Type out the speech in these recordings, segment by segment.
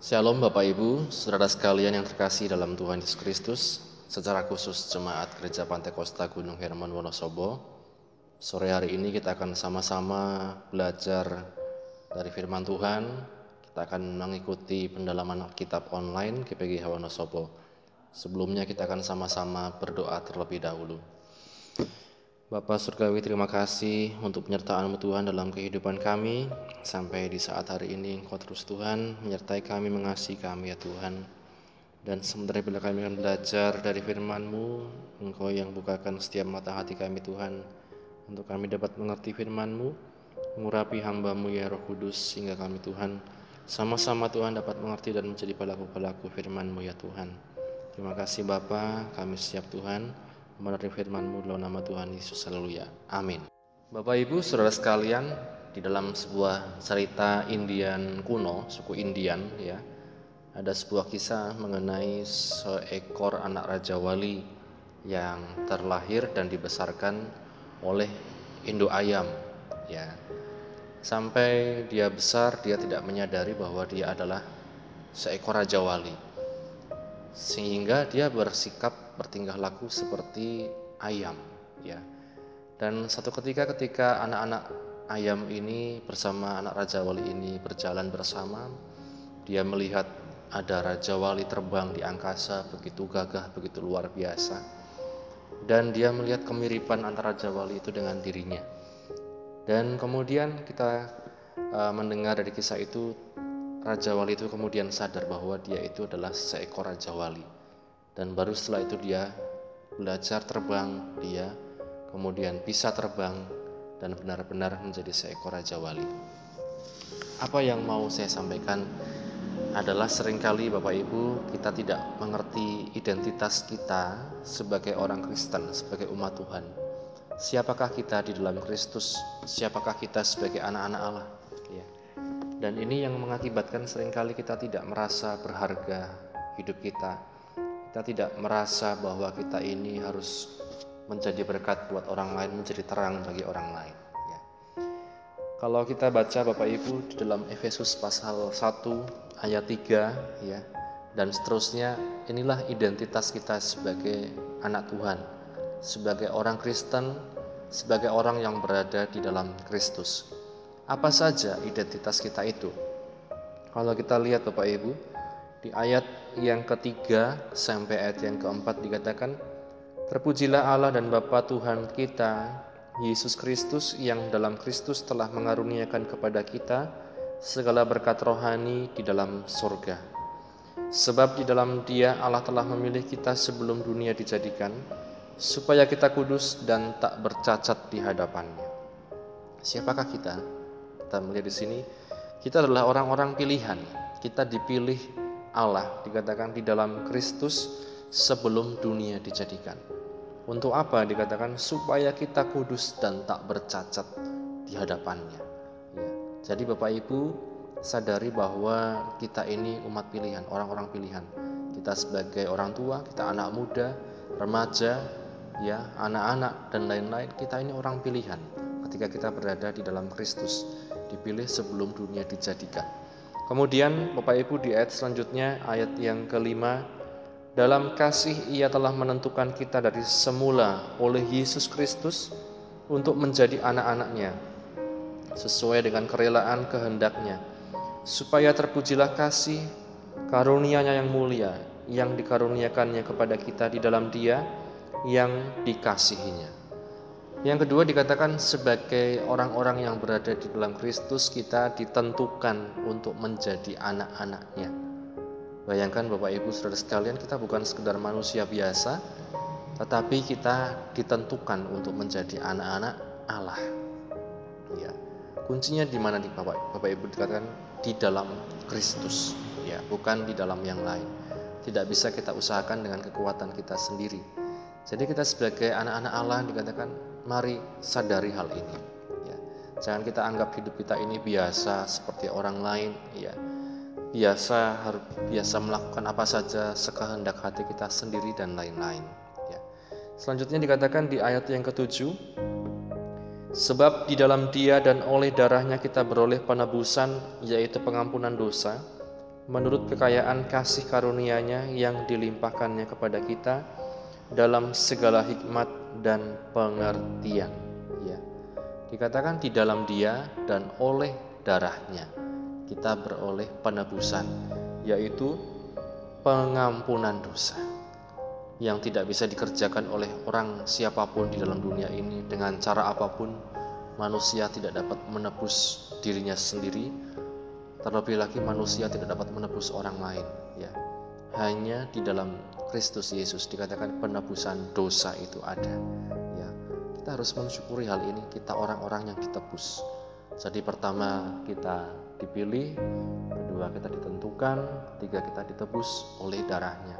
Shalom Bapak Ibu, saudara sekalian yang terkasih dalam Tuhan Yesus Kristus, secara khusus Jemaat Gereja Pantai Kosta Gunung Herman Wonosobo. Sore hari ini kita akan sama-sama belajar dari firman Tuhan. Kita akan mengikuti pendalaman kitab online GPG Wonosobo. Sebelumnya kita akan sama-sama berdoa terlebih dahulu. Bapak Surgawi terima kasih untuk penyertaan Tuhan dalam kehidupan kami. Sampai di saat hari ini Engkau terus Tuhan menyertai kami, mengasihi kami ya Tuhan. Dan sementara bila kami akan belajar dari firman-Mu Engkau yang bukakan setiap mata hati kami Tuhan Untuk kami dapat mengerti firman-Mu Mengurapi hamba-Mu ya Roh Kudus Sehingga kami Tuhan sama-sama Tuhan dapat mengerti dan menjadi pelaku-pelaku firman-Mu ya Tuhan. Terima kasih Bapak, kami siap Tuhan menerima firman-Mu dalam nama Tuhan Yesus. Haleluya. Amin. Bapak Ibu, Saudara sekalian, di dalam sebuah cerita Indian kuno, suku Indian ya, ada sebuah kisah mengenai seekor anak raja wali yang terlahir dan dibesarkan oleh induk ayam ya. Sampai dia besar dia tidak menyadari bahwa dia adalah seekor raja wali. Sehingga dia bersikap bertingkah laku seperti ayam ya. Dan satu ketika ketika anak-anak ayam ini bersama anak raja wali ini berjalan bersama, dia melihat ada raja wali terbang di angkasa begitu gagah, begitu luar biasa. Dan dia melihat kemiripan antara raja wali itu dengan dirinya. Dan kemudian kita uh, mendengar dari kisah itu Raja Wali itu kemudian sadar bahwa dia itu adalah seekor Raja Wali dan baru setelah itu dia belajar terbang dia kemudian bisa terbang dan benar-benar menjadi seekor raja wali apa yang mau saya sampaikan adalah sering kali Bapak Ibu kita tidak mengerti identitas kita sebagai orang Kristen, sebagai umat Tuhan. Siapakah kita di dalam Kristus? Siapakah kita sebagai anak-anak Allah? Ya. Dan ini yang mengakibatkan sering kali kita tidak merasa berharga hidup kita, kita tidak merasa bahwa kita ini harus menjadi berkat buat orang lain, menjadi terang bagi orang lain. Ya. Kalau kita baca Bapak Ibu di dalam Efesus pasal 1 ayat 3 ya dan seterusnya, inilah identitas kita sebagai anak Tuhan, sebagai orang Kristen, sebagai orang yang berada di dalam Kristus. Apa saja identitas kita itu? Kalau kita lihat Bapak Ibu, di ayat yang ketiga sampai ayat yang keempat dikatakan, Terpujilah Allah dan Bapa Tuhan kita, Yesus Kristus yang dalam Kristus telah mengaruniakan kepada kita segala berkat rohani di dalam surga. Sebab di dalam dia Allah telah memilih kita sebelum dunia dijadikan, supaya kita kudus dan tak bercacat di hadapannya. Siapakah kita? Kita melihat di sini, kita adalah orang-orang pilihan. Kita dipilih Allah dikatakan di dalam Kristus sebelum dunia dijadikan. Untuk apa dikatakan supaya kita kudus dan tak bercacat di hadapannya. Ya. Jadi Bapak Ibu sadari bahwa kita ini umat pilihan, orang-orang pilihan. Kita sebagai orang tua, kita anak muda, remaja, ya, anak-anak dan lain-lain, kita ini orang pilihan ketika kita berada di dalam Kristus, dipilih sebelum dunia dijadikan. Kemudian Bapak Ibu di ayat selanjutnya ayat yang kelima dalam kasih ia telah menentukan kita dari semula oleh Yesus Kristus untuk menjadi anak-anaknya sesuai dengan kerelaan kehendaknya supaya terpujilah kasih karunia-Nya yang mulia yang dikaruniakannya kepada kita di dalam Dia yang dikasihinya. Yang kedua dikatakan sebagai orang-orang yang berada di dalam Kristus kita ditentukan untuk menjadi anak-anaknya. Bayangkan Bapak Ibu Saudara sekalian kita bukan sekedar manusia biasa tetapi kita ditentukan untuk menjadi anak-anak Allah. Ya. Kuncinya di mana di Bapak, Bapak Ibu dikatakan di dalam Kristus, ya, bukan di dalam yang lain. Tidak bisa kita usahakan dengan kekuatan kita sendiri. Jadi kita sebagai anak-anak Allah dikatakan mari sadari hal ini. Ya. Jangan kita anggap hidup kita ini biasa seperti orang lain, ya. Biasa harus biasa melakukan apa saja sekehendak hati kita sendiri dan lain-lain. Ya. Selanjutnya dikatakan di ayat yang ketujuh, Sebab di dalam dia dan oleh darahnya kita beroleh penebusan, yaitu pengampunan dosa, menurut kekayaan kasih karunia-Nya yang dilimpahkannya kepada kita dalam segala hikmat dan pengertian. Ya. Dikatakan di dalam dia dan oleh darahnya kita beroleh penebusan, yaitu pengampunan dosa yang tidak bisa dikerjakan oleh orang siapa pun di dalam dunia ini dengan cara apa pun manusia tidak dapat menebus dirinya sendiri terlebih lagi manusia tidak dapat menebus orang lain ya hanya di dalam Kristus Yesus dikatakan penebusan dosa itu ada. Ya kita harus mensyukuri hal ini. Kita orang-orang yang ditebus. Jadi pertama kita dipilih kedua kita ditentukan ketiga kita ditebus oleh darahnya.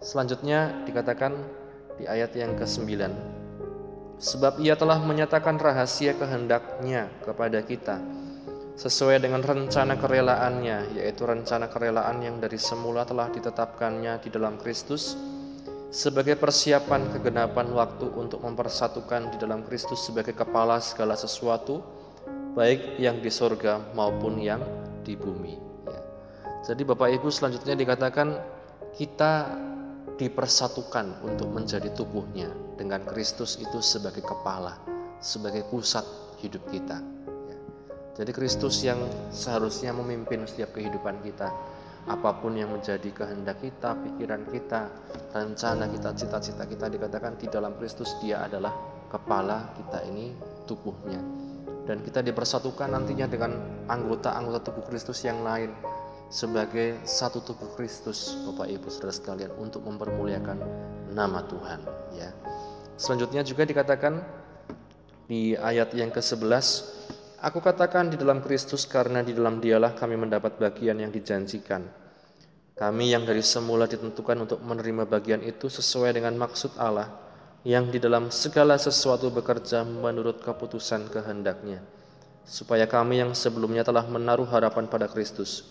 Selanjutnya dikatakan di ayat yang ke-9 Sebab ia telah menyatakan rahasia kehendaknya kepada kita sesuai dengan rencana kerelaannya yaitu rencana kerelaan yang dari semula telah ditetapkannya di dalam Kristus sebagai persiapan kegenapan waktu untuk mempersatukan di dalam Kristus sebagai kepala segala sesuatu baik yang di sorga maupun yang di bumi ya. Jadi Bapak Ibu selanjutnya dikatakan kita dipersatukan untuk menjadi tubuhnya dengan Kristus itu sebagai kepala, sebagai pusat hidup kita. Jadi Kristus yang seharusnya memimpin setiap kehidupan kita, apa pun yang menjadi kehendak kita, pikiran kita, rencana kita, cita-cita kita dikatakan di dalam Kristus dia adalah kepala kita ini tubuhnya. Dan kita dipersatukan nantinya dengan anggota-anggota tubuh Kristus yang lain sebagai satu tubuh Kristus Bapak Ibu Saudara sekalian untuk mempermuliakan nama Tuhan ya. Selanjutnya juga dikatakan di ayat yang ke-11 Aku katakan di dalam Kristus karena di dalam dialah kami mendapat bagian yang dijanjikan. Kami yang dari semula ditentukan untuk menerima bagian itu sesuai dengan maksud Allah yang di dalam segala sesuatu bekerja menurut keputusan kehendaknya. Supaya kami yang sebelumnya telah menaruh harapan pada Kristus,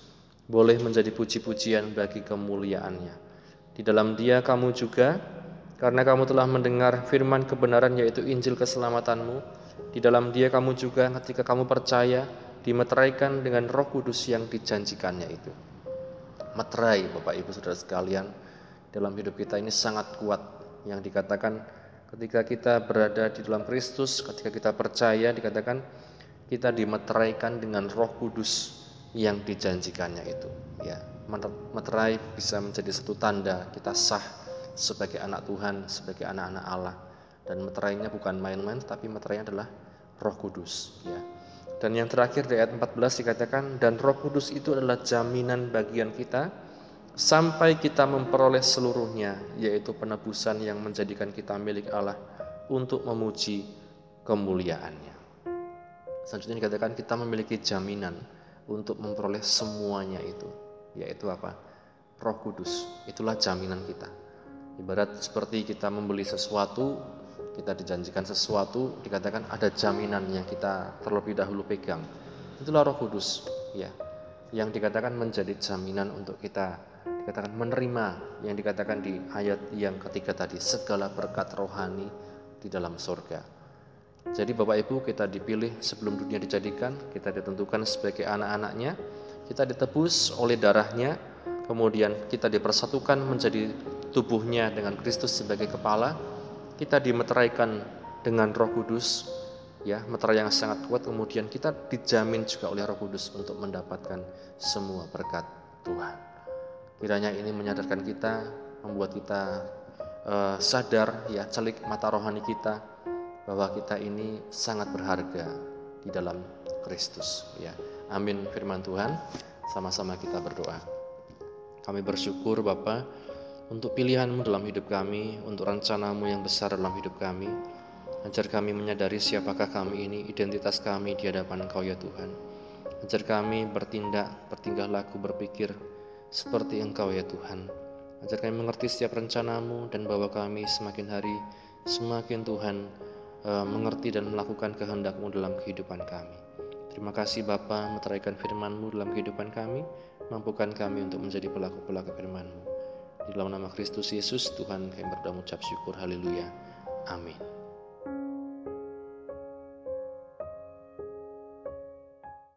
boleh menjadi puji-pujian bagi kemuliaannya. Di dalam dia kamu juga, karena kamu telah mendengar firman kebenaran yaitu Injil keselamatanmu, di dalam dia kamu juga ketika kamu percaya, dimeteraikan dengan roh kudus yang dijanjikannya itu. Meterai Bapak Ibu Saudara sekalian, dalam hidup kita ini sangat kuat. Yang dikatakan ketika kita berada di dalam Kristus, ketika kita percaya dikatakan kita dimeteraikan dengan Roh Kudus yang dijanjikannya itu. Ya meterai bisa menjadi satu tanda kita sah sebagai anak Tuhan sebagai anak-anak Allah dan meterainya bukan main-main tapi meterainya adalah Roh Kudus ya dan yang terakhir di ayat 14 dikatakan dan Roh Kudus itu adalah jaminan bagian kita sampai kita memperoleh seluruhnya yaitu penebusan yang menjadikan kita milik Allah untuk memuji kemuliaannya. Selanjutnya dikatakan kita memiliki jaminan untuk memperoleh semuanya itu, yaitu apa? Roh Kudus. Itulah jaminan kita. Ibarat seperti kita membeli sesuatu, kita dijanjikan sesuatu, dikatakan ada jaminan yang kita terlebih dahulu pegang. Itulah Roh Kudus, ya. Yang dikatakan menjadi jaminan untuk kita dikatakan menerima yang dikatakan di ayat yang ketiga tadi segala berkat rohani di dalam surga. Jadi Bapak Ibu kita dipilih sebelum dunia dijadikan, kita ditentukan sebagai anak-anaknya, kita ditebus oleh darahnya, kemudian kita dipersatukan menjadi tubuhnya dengan Kristus sebagai kepala, kita dimeteraikan dengan roh kudus, ya meterai yang sangat kuat, kemudian kita dijamin juga oleh roh kudus untuk mendapatkan semua berkat Tuhan. Kiranya ini menyadarkan kita, membuat kita uh, sadar, ya celik mata rohani kita, bahwa kita ini sangat berharga di dalam Kristus ya. Amin firman Tuhan. Sama-sama kita berdoa. Kami bersyukur Bapa untuk pilihanmu dalam hidup kami, untuk rencanamu yang besar dalam hidup kami. Ajar kami menyadari siapakah kami ini, identitas kami di hadapan Engkau ya Tuhan. Ajar kami bertindak, bertingkah laku, berpikir seperti Engkau ya Tuhan. Ajar kami mengerti setiap rencanamu dan bahwa kami semakin hari semakin Tuhan uh, mengerti dan melakukan kehendakmu dalam kehidupan kami. Terima kasih Bapa meteraikan firman-Mu dalam kehidupan kami, mampukan kami untuk menjadi pelaku-pelaku firman-Mu. Di dalam nama Kristus Yesus, Tuhan kami berdoa mengucap syukur, haleluya. Amin.